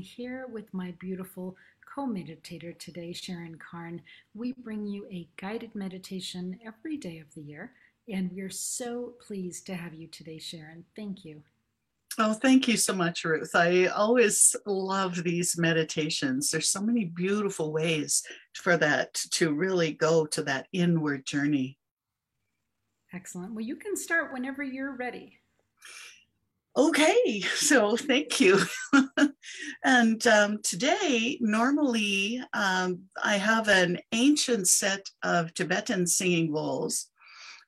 here with my beautiful co meditator today, Sharon Carne. We bring you a guided meditation every day of the year, and we're so pleased to have you today, Sharon. Thank you. Oh, thank you so much, Ruth. I always love these meditations. There's so many beautiful ways for that to really go to that inward journey. Excellent. Well, you can start whenever you're ready. Okay, so thank you. and um, today, normally, um, I have an ancient set of Tibetan singing bowls.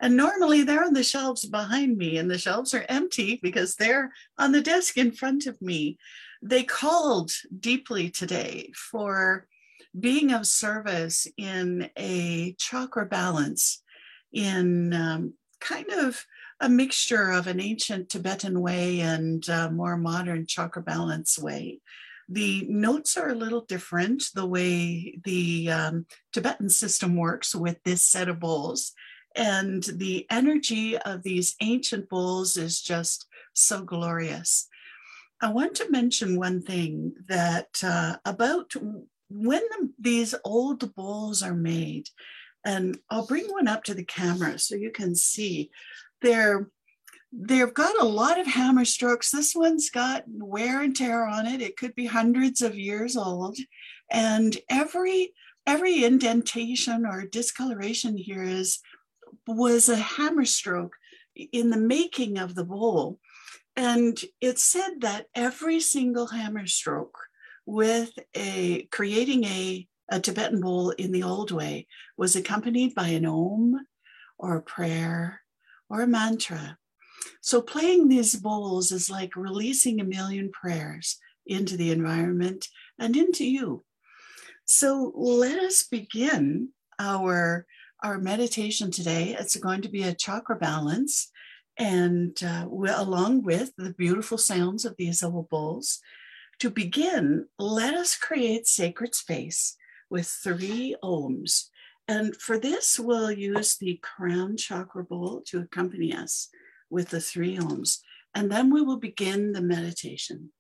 And normally they're on the shelves behind me, and the shelves are empty because they're on the desk in front of me. They called deeply today for being of service in a chakra balance, in um, kind of a mixture of an ancient Tibetan way and more modern chakra balance way. The notes are a little different the way the um, Tibetan system works with this set of bowls. And the energy of these ancient bowls is just so glorious. I want to mention one thing that uh, about when the, these old bowls are made, and I'll bring one up to the camera so you can see they're they've got a lot of hammer strokes. This one's got wear and tear on it. It could be hundreds of years old. And every every indentation or discoloration here is was a hammer stroke in the making of the bowl. And it's said that every single hammer stroke with a creating a, a Tibetan bowl in the old way was accompanied by an om or a prayer or a mantra. So, playing these bowls is like releasing a million prayers into the environment and into you. So, let us begin our, our meditation today. It's going to be a chakra balance, and uh, along with the beautiful sounds of these old bowls. To begin, let us create sacred space with three oms and for this, we'll use the crown chakra bowl to accompany us with the three oms. And then we will begin the meditation.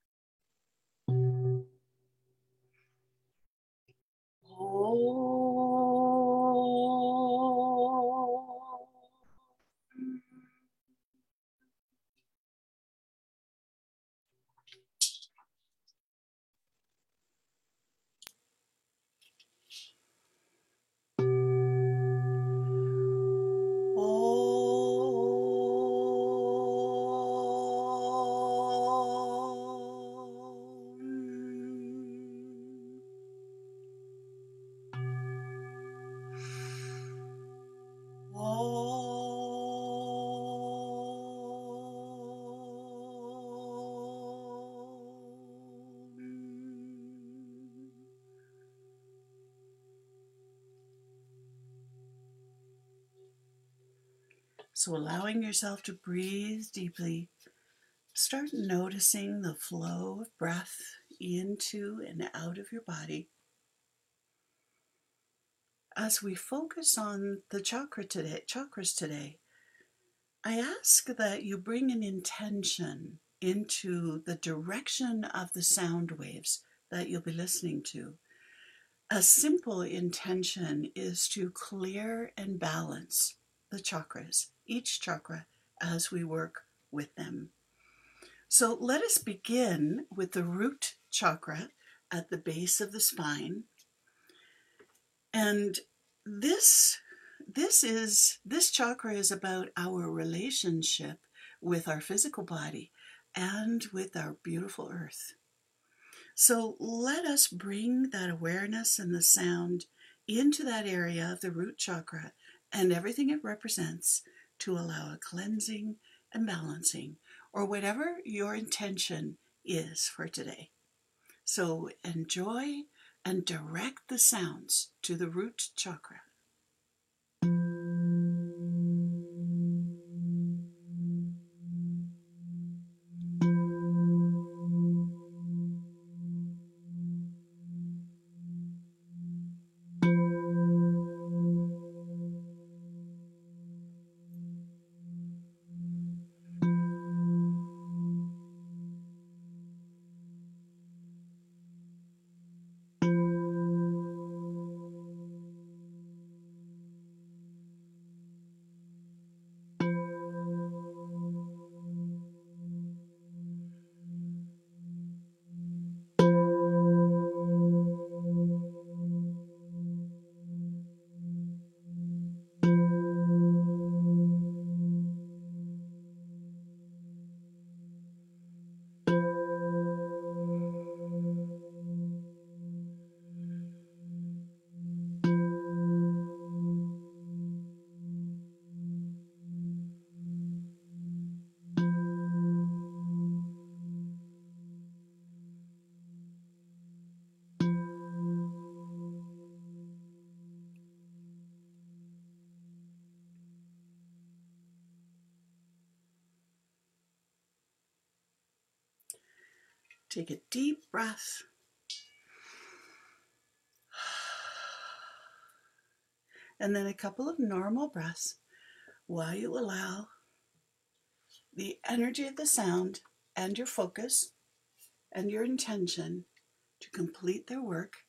So, allowing yourself to breathe deeply, start noticing the flow of breath into and out of your body. As we focus on the chakra today, chakras today, I ask that you bring an intention into the direction of the sound waves that you'll be listening to. A simple intention is to clear and balance the chakras each chakra as we work with them. So let us begin with the root chakra at the base of the spine. And this this is this chakra is about our relationship with our physical body and with our beautiful earth. So let us bring that awareness and the sound into that area of the root chakra and everything it represents to allow a cleansing and balancing, or whatever your intention is for today. So enjoy and direct the sounds to the root chakra. Take a deep breath. And then a couple of normal breaths while you allow the energy of the sound and your focus and your intention to complete their work.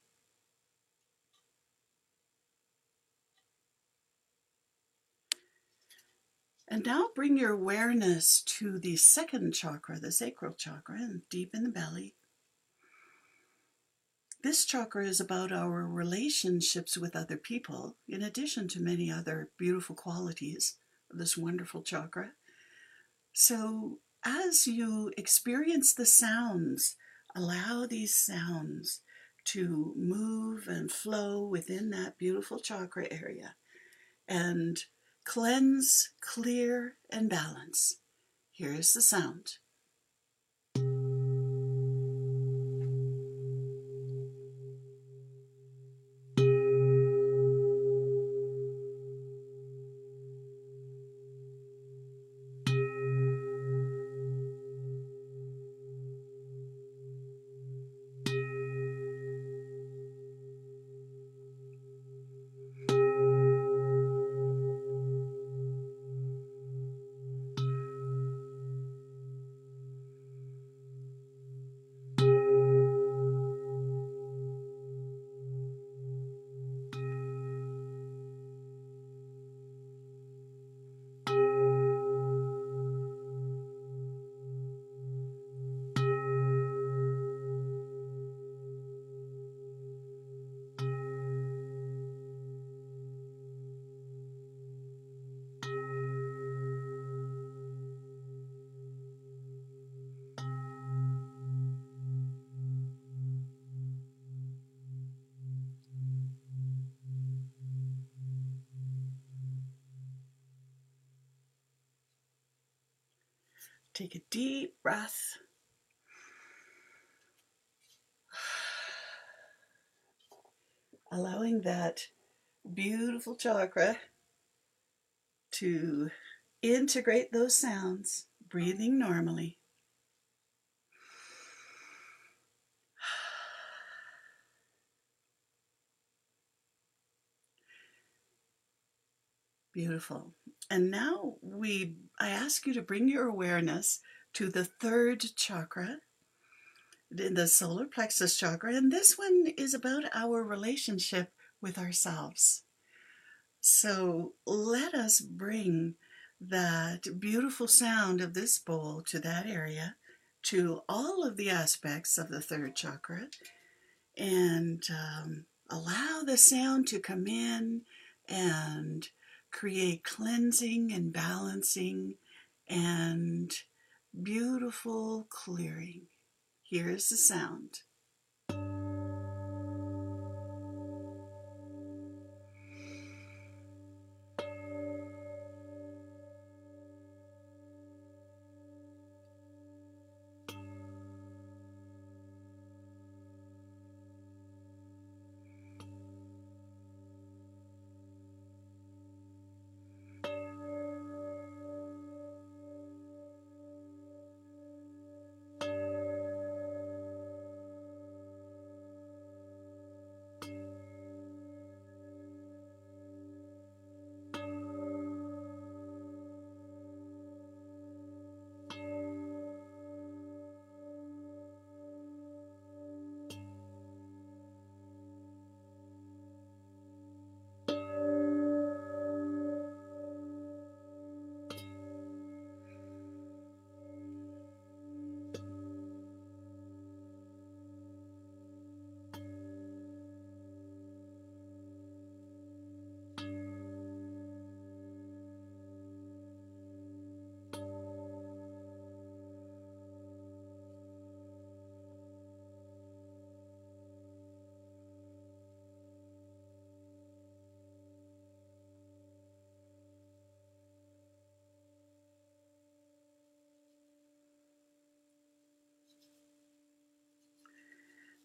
And now bring your awareness to the second chakra, the sacral chakra, and deep in the belly. This chakra is about our relationships with other people, in addition to many other beautiful qualities of this wonderful chakra. So, as you experience the sounds, allow these sounds to move and flow within that beautiful chakra area and cleanse, clear, and balance. Here is the sound. Take a deep breath. Allowing that beautiful chakra to integrate those sounds, breathing normally. Beautiful. And now we I ask you to bring your awareness to the third chakra, the solar plexus chakra, and this one is about our relationship with ourselves. So let us bring that beautiful sound of this bowl to that area, to all of the aspects of the third chakra, and um, allow the sound to come in and create cleansing and balancing and beautiful clearing. Here is the sound.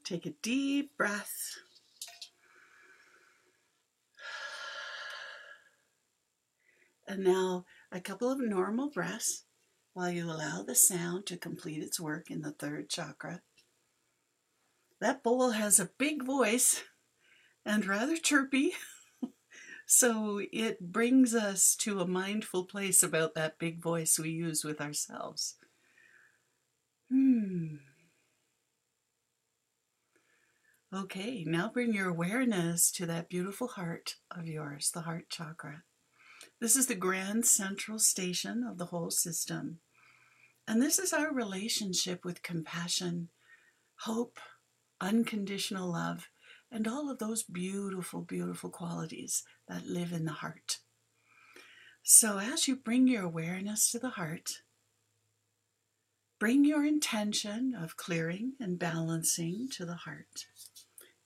Take a deep breath. And now a couple of normal breaths while you allow the sound to complete its work in the third chakra. that bowl has a big voice and rather chirpy. so it brings us to a mindful place about that big voice we use with ourselves. Hmm. Okay, now bring your awareness to that beautiful heart of yours, the heart chakra. This is the grand central station of the whole system. And this is our relationship with compassion, hope, unconditional love, and all of those beautiful, beautiful qualities that live in the heart. So, as you bring your awareness to the heart, bring your intention of clearing and balancing to the heart,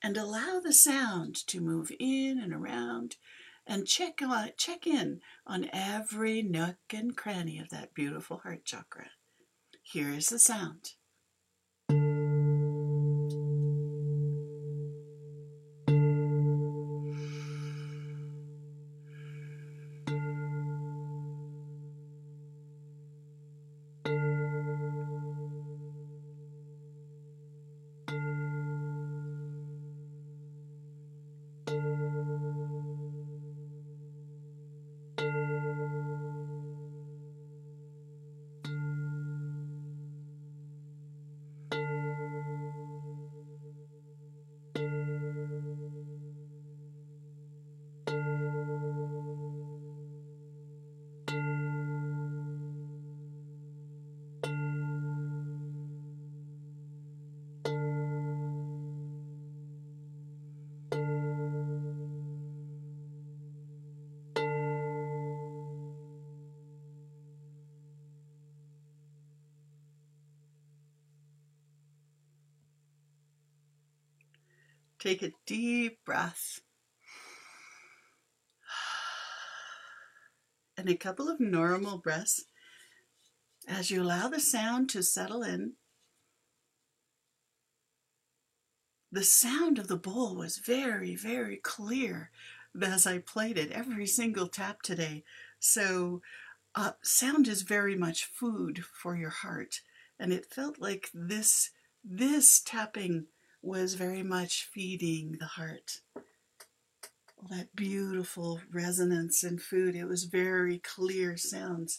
and allow the sound to move in and around and check on check in on every nook and cranny of that beautiful heart chakra. Here is the sound. Take a deep breath. And a couple of normal breaths as you allow the sound to settle in. The sound of the bowl was very, very clear as I played it, every single tap today. So, uh, sound is very much food for your heart. And it felt like this, this tapping was very much feeding the heart. That beautiful resonance and food. It was very clear sounds.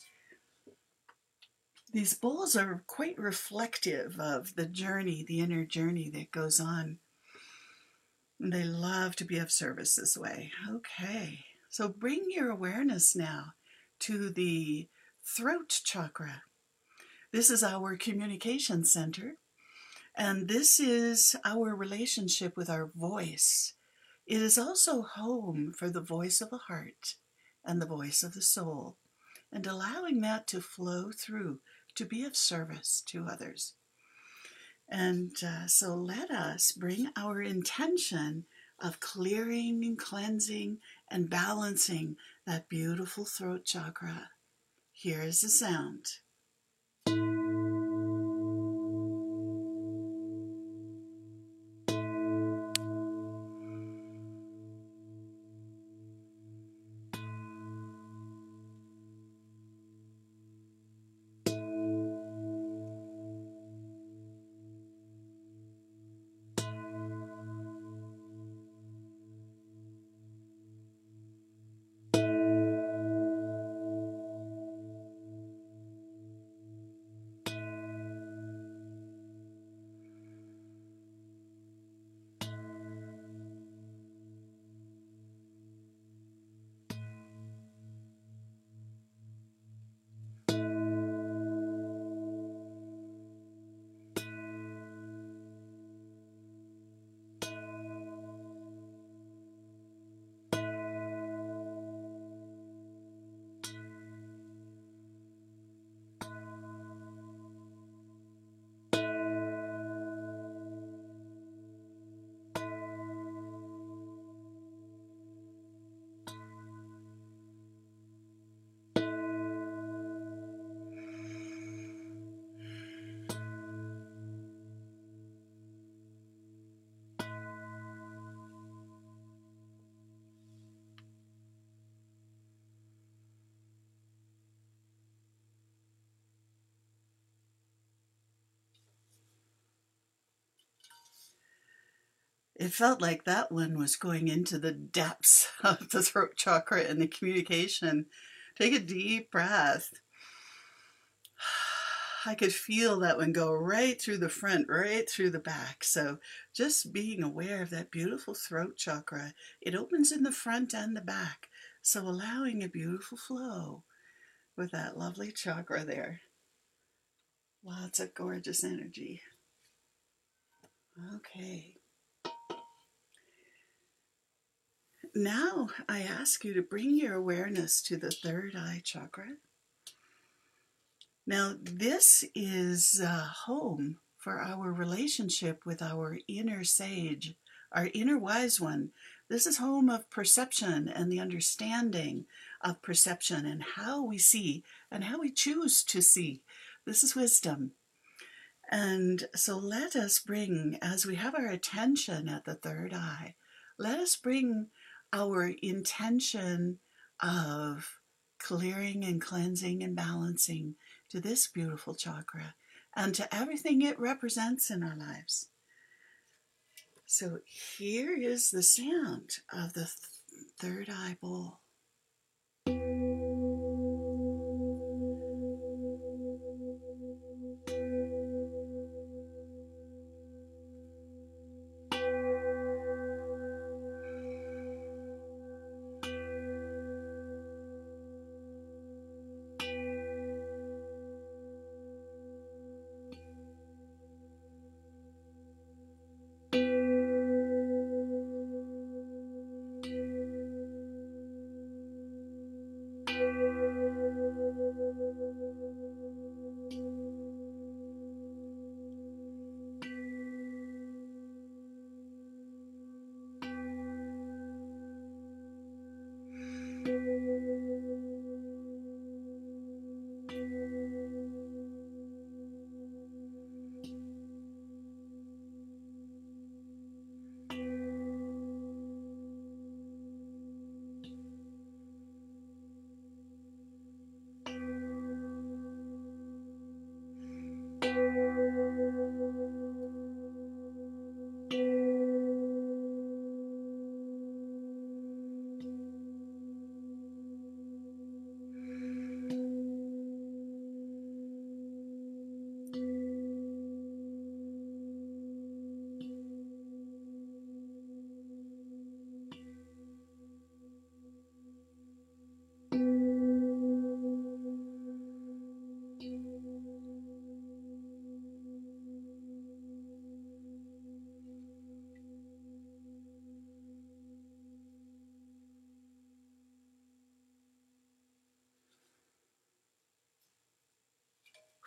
These bowls are quite reflective of the journey, the inner journey that goes on. And they love to be of service this way. Okay, so bring your awareness now to the throat chakra. This is our communication center. And this is our relationship with our voice. It is also home for the voice of the heart and the voice of the soul, and allowing that to flow through to be of service to others. And uh, so let us bring our intention of clearing and cleansing and balancing that beautiful throat chakra. Here is the sound. It felt like that one was going into the depths of the throat chakra and the communication. Take a deep breath. I could feel that one go right through the front, right through the back. So just being aware of that beautiful throat chakra, it opens in the front and the back. So allowing a beautiful flow with that lovely chakra there. Lots of gorgeous energy. Okay. Now I ask you to bring your awareness to the third eye chakra. Now, this is uh, home for our relationship with our inner sage, our inner wise one. This is home of perception and the understanding of perception and how we see and how we choose to see. This is wisdom. And so let us bring, as we have our attention at the third eye, let us bring our intention of clearing and cleansing and balancing to this beautiful chakra and to everything it represents in our lives. So here is the sound of the th- third eye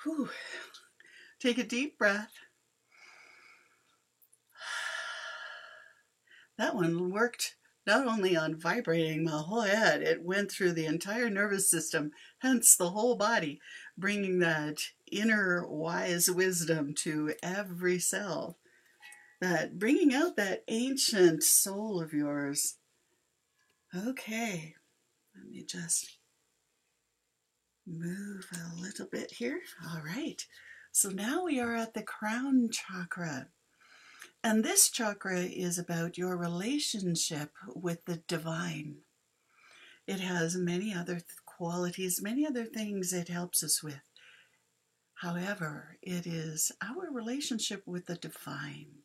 Whew. Take a deep breath. That one worked not only on vibrating my whole head, it went through the entire nervous system, hence the whole body, bringing that inner wise wisdom to every cell. That bringing out that ancient soul of yours. Okay, let me just move a little bit here. All right. So now we are at the crown chakra. And this chakra is about your relationship with the divine. It has many other qualities, many other things it helps us with. However, it is our relationship with the divine.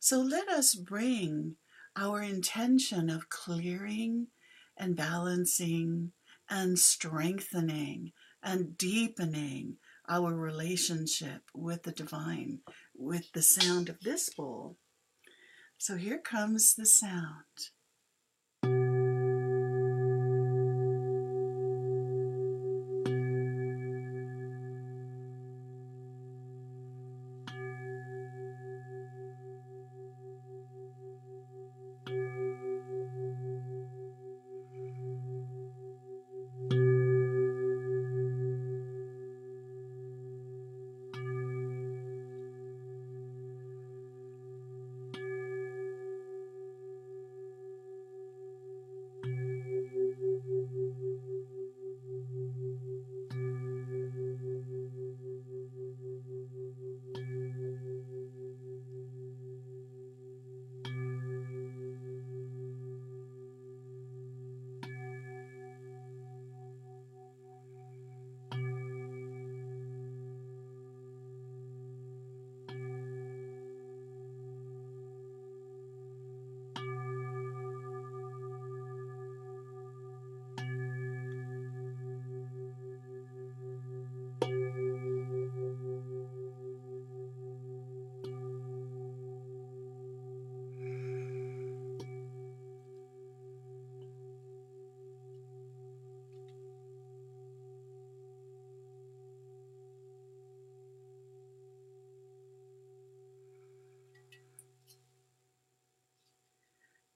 So let us bring our intention of clearing and balancing and strengthening and deepening our relationship with the divine with the sound of this bowl. So here comes the sound.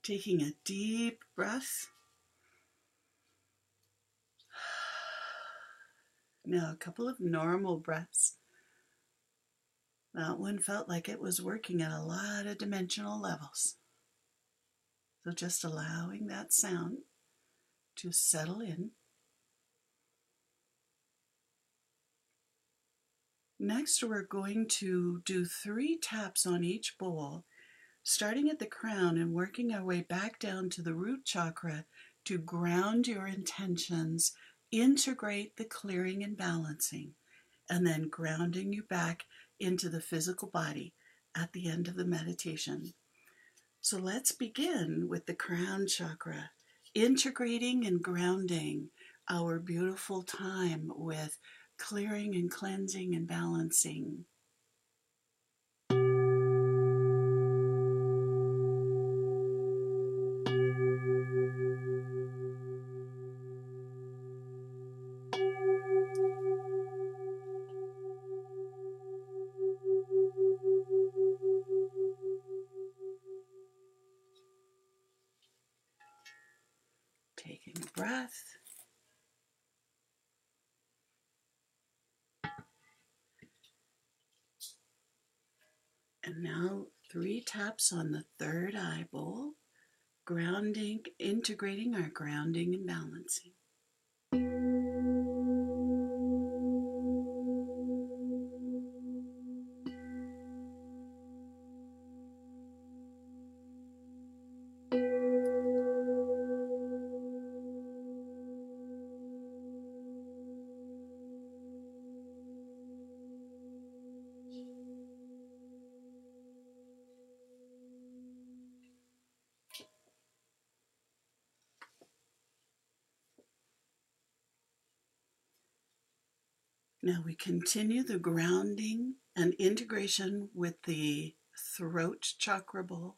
Taking a deep breath. Now, a couple of normal breaths. That one felt like it was working at a lot of dimensional levels. So, just allowing that sound to settle in. Next, we're going to do three taps on each bowl, starting at the crown and working our way back down to the root chakra to ground your intentions, integrate the clearing and balancing, and then grounding you back into the physical body at the end of the meditation. So let's begin with the crown chakra, integrating and grounding our beautiful time with clearing and cleansing and balancing. Taps on the third eye bowl, grounding, integrating our grounding and balancing. Now we continue the grounding and integration with the throat chakra bowl.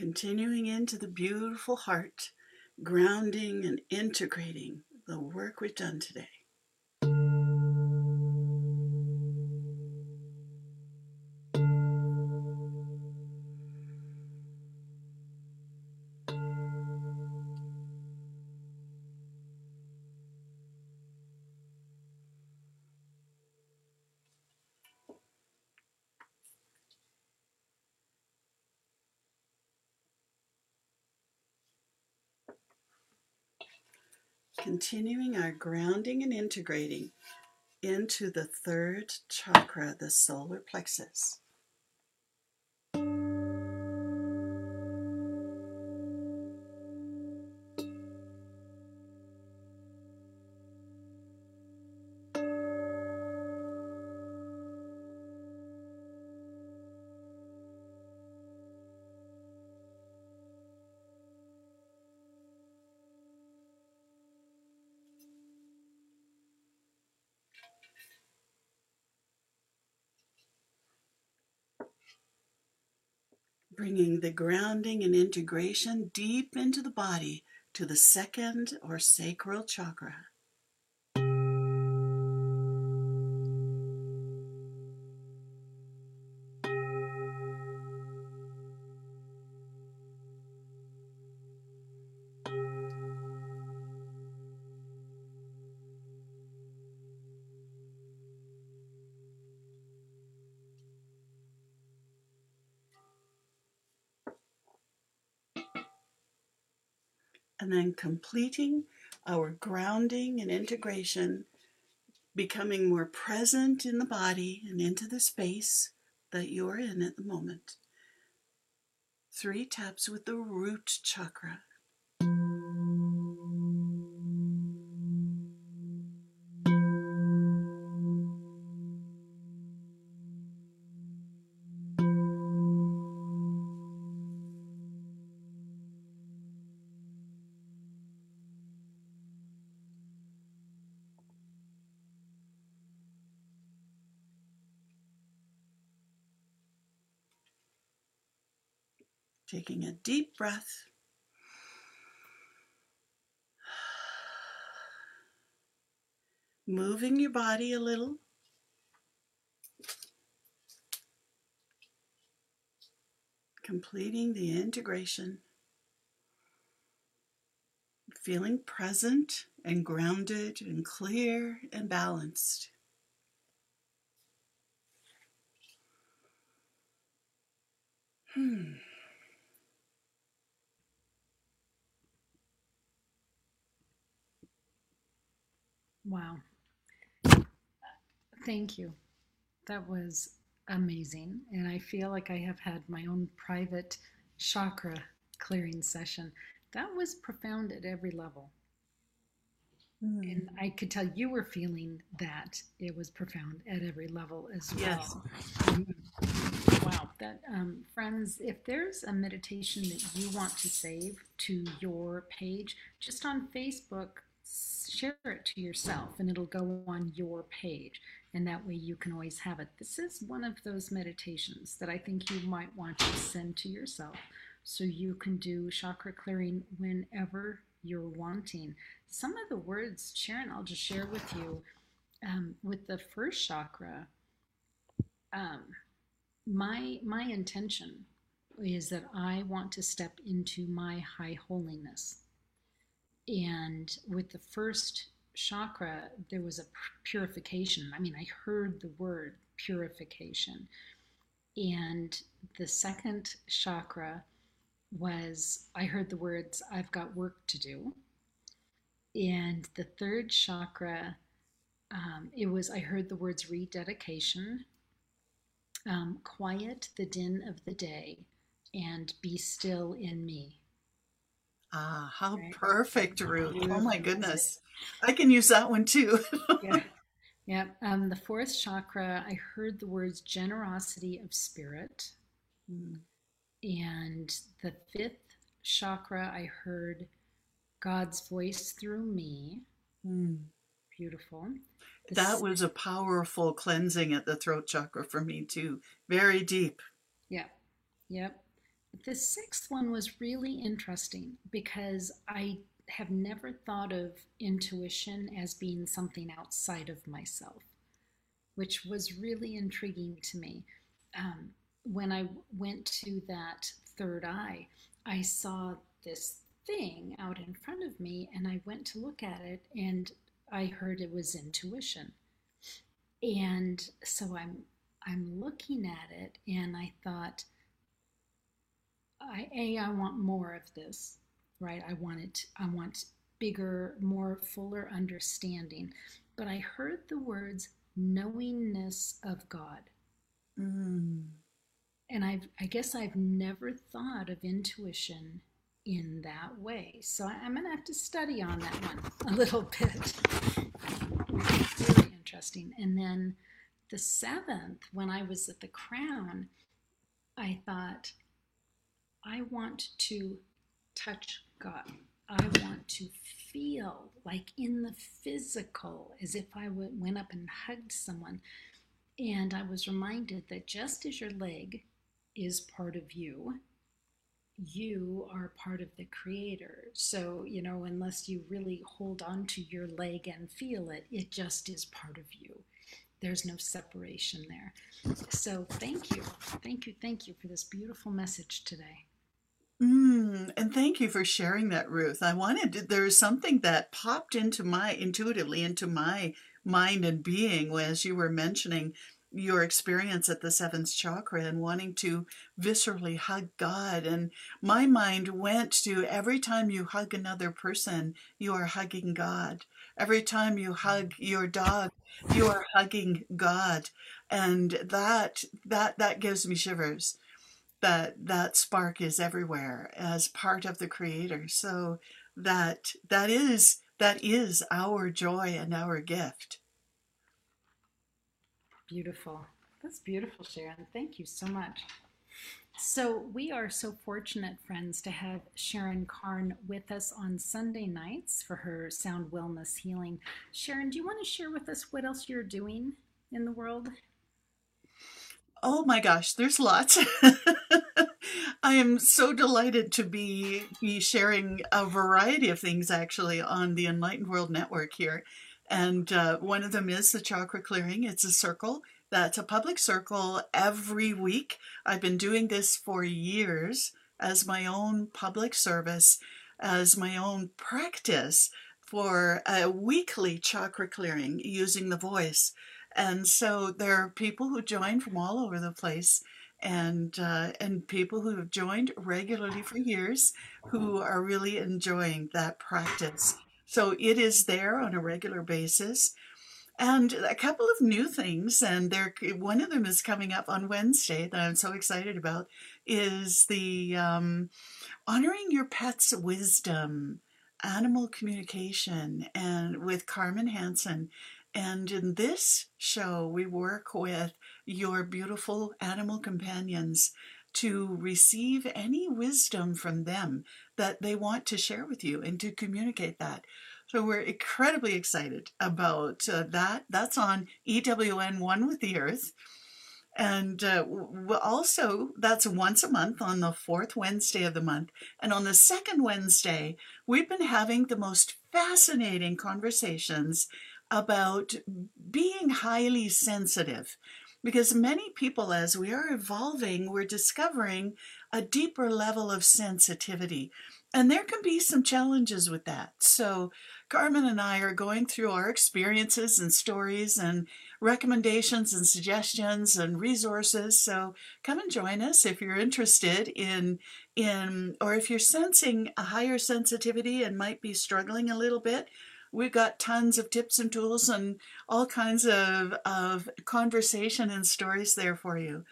Continuing into the beautiful heart, grounding and integrating the work we've done today. Continuing our grounding and integrating into the third chakra, the solar plexus. Bringing the grounding and integration deep into the body to the second or sacral chakra. And then completing our grounding and integration, becoming more present in the body and into the space that you're in at the moment. Three taps with the root chakra. Taking a deep breath. Moving your body a little. Completing the integration. Feeling present and grounded and clear and balanced. Hmm. Wow. Thank you. That was amazing. And I feel like I have had my own private chakra clearing session. That was profound at every level. Mm. And I could tell you were feeling that it was profound at every level as well. Yes. Mm-hmm. Wow. That um, friends, if there's a meditation that you want to save to your page, just on Facebook, share it to yourself and it'll go on your page. And that way you can always have it. This is one of those meditations that I think you might want to send to yourself so you can do chakra clearing whenever you're wanting. Some of the words, Sharon, I'll just share with you. Um, with the first chakra, um, my my intention is that I want to step into my high holiness. And with the first chakra, there was a purification. I mean, I heard the word purification. And the second chakra was I heard the words, I've got work to do. And the third chakra, um, it was, I heard the words rededication, um, quiet the din of the day, and be still in me. Ah, how right? perfect, Ruth. Oh my goodness. I can use that one too. yeah. Yeah. Um, the fourth chakra, I heard the words generosity of spirit. Mm. And the fifth chakra, I heard God's voice through me. Mm. Beautiful. The that was a powerful cleansing at the throat chakra for me too. Very deep. Yeah. Yep. The sixth one was really interesting because I have never thought of intuition as being something outside of myself, which was really intriguing to me. Um, when I went to that third eye, I saw this thing out in front of me and I went to look at it and I heard it was intuition. And so I'm I'm looking at it and I thought I a I want more of this, right? I want it I want bigger, more fuller understanding. But I heard the words knowingness of God. Mm and I've, I guess I've never thought of intuition in that way. So I'm going to have to study on that one a little bit. Very interesting. And then the seventh, when I was at the crown, I thought, I want to touch God. I want to feel like in the physical, as if I went up and hugged someone. And I was reminded that just as your leg is part of you you are part of the creator. So you know unless you really hold on to your leg and feel it it just is part of you. There's no separation there. So thank you. Thank you. Thank you for this beautiful message today Mm, and thank you for sharing that, Ruth. I wanted to, there was something that popped into my intuitively into my mind and being as you were mentioning your experience at the seventh chakra and wanting to viscerally hug God. And my mind went to every time you hug another person, you are hugging God. Every time you hug your dog, you are hugging God. And that that that gives me shivers. That that spark is everywhere as part of the creator. So that that is that is our joy and our gift. Beautiful. That's beautiful, Sharon. Thank you so much. So, we are so fortunate, friends, to have Sharon Carne with us on Sunday nights for her sound wellness healing. Sharon, do you want to share with us what else you're doing in the world? Oh my gosh, there's lots. I am so delighted to be, sharing a variety of things actually on the Enlightened World Network here. And uh, one of them is the chakra clearing. It's a circle that's a public circle every week. I've been doing this for years as my own public service, as my own practice for a weekly chakra clearing using the voice. And so there are people who join from all over the place and uh, and people who have joined regularly for years who are really enjoying that practice. So it is there on a regular basis. And a couple of new things, and there one of them is coming up on Wednesday that I'm so excited about, is the um, honoring your pet's wisdom, animal communication, and with Carmen Hansen. And in this show, we work with your beautiful animal companions to receive any wisdom from them that they want to share with you and to communicate that. So we're incredibly excited about uh, that. That's on EWN One with the Earth. And uh, also, that's once a month on the fourth Wednesday of the month. And on the second Wednesday, we've been having the most fascinating conversations about being highly sensitive. Because many people, as we are evolving, we're discovering a deeper level of sensitivity. And there can be some challenges with that. So, Carmen and I are going through our experiences and stories and recommendations and suggestions and resources. So, come and join us if you're interested in in or if you're sensing a higher sensitivity and might be struggling a little bit. We've got tons of tips and tools and all kinds of, of conversation and stories there for you.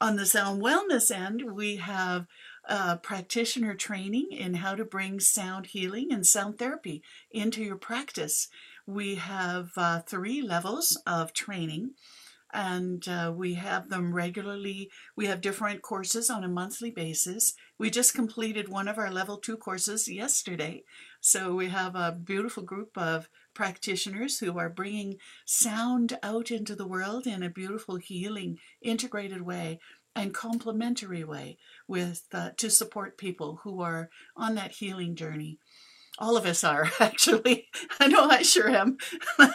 On the sound wellness end, we have uh, practitioner training in how to bring sound healing and sound therapy into your practice. We have uh, three levels of training and uh, we have them regularly. We have different courses on a monthly basis. We just completed one of our level two courses yesterday. So we have a beautiful group of practitioners who are bringing sound out into the world in a beautiful, healing, integrated way and complementary way with uh, to support people who are on that healing journey. All of us are actually. I know i sure am.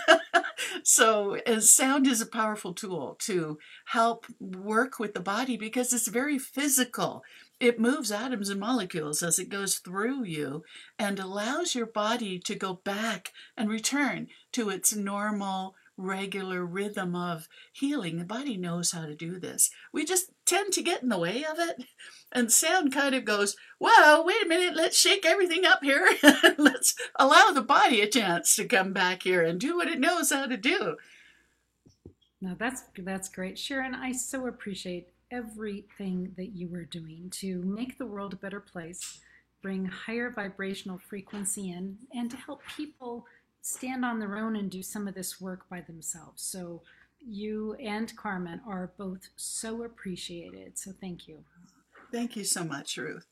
So sound is a powerful tool to help work with the body because it's very physical it moves atoms and molecules as it goes through you and allows your body to go back and return to its normal regular rhythm of healing. The body knows how to do this. We just tend to get in the way of it. And sound kind of goes, Well, wait a minute, let's shake everything up here. let's allow the body a chance to come back here and do what it knows how to do. No, that's that's great. Sharon, I so appreciate everything that you are doing to make the world a better place, bring higher vibrational frequency in, and to help people stand on their own and do some of this work by themselves. So you and Carmen are both so appreciated. So thank you. Thank you so much, Ruth.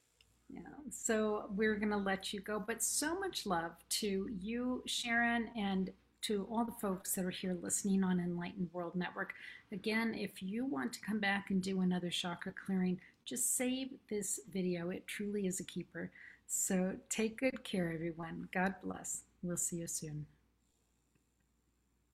Yeah, so we're going to let you go, but so much love to you, Sharon, and to all the folks that are here listening on Enlightened World Network. Again, if you want to come back and do another chakra clearing, just save this video. It truly is a keeper. So take good care, everyone. God bless. We'll see you soon.